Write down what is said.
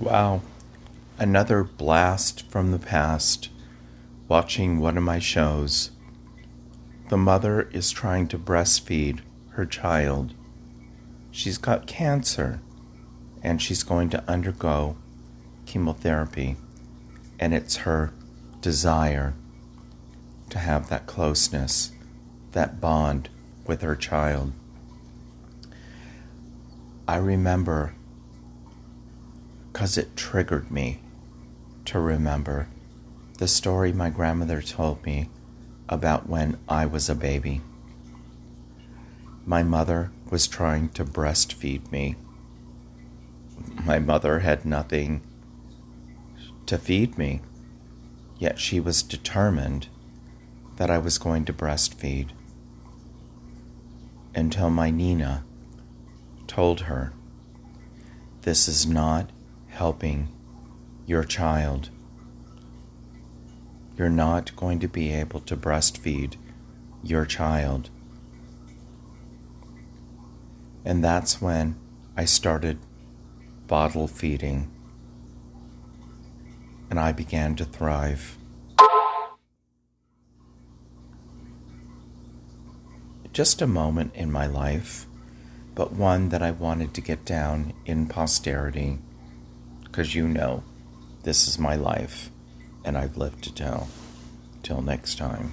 Wow. Another blast from the past. Watching one of my shows. The mother is trying to breastfeed her child. She's got cancer and she's going to undergo chemotherapy. And it's her desire to have that closeness, that bond with her child. I remember because it triggered me to remember the story my grandmother told me about when I was a baby. My mother was trying to breastfeed me. My mother had nothing to feed me, yet she was determined that I was going to breastfeed until my Nina told her, This is not helping your child. You're not going to be able to breastfeed your child. And that's when I started bottle feeding and I began to thrive. Just a moment in my life, but one that I wanted to get down in posterity because you know this is my life and I've lived to tell. Till next time.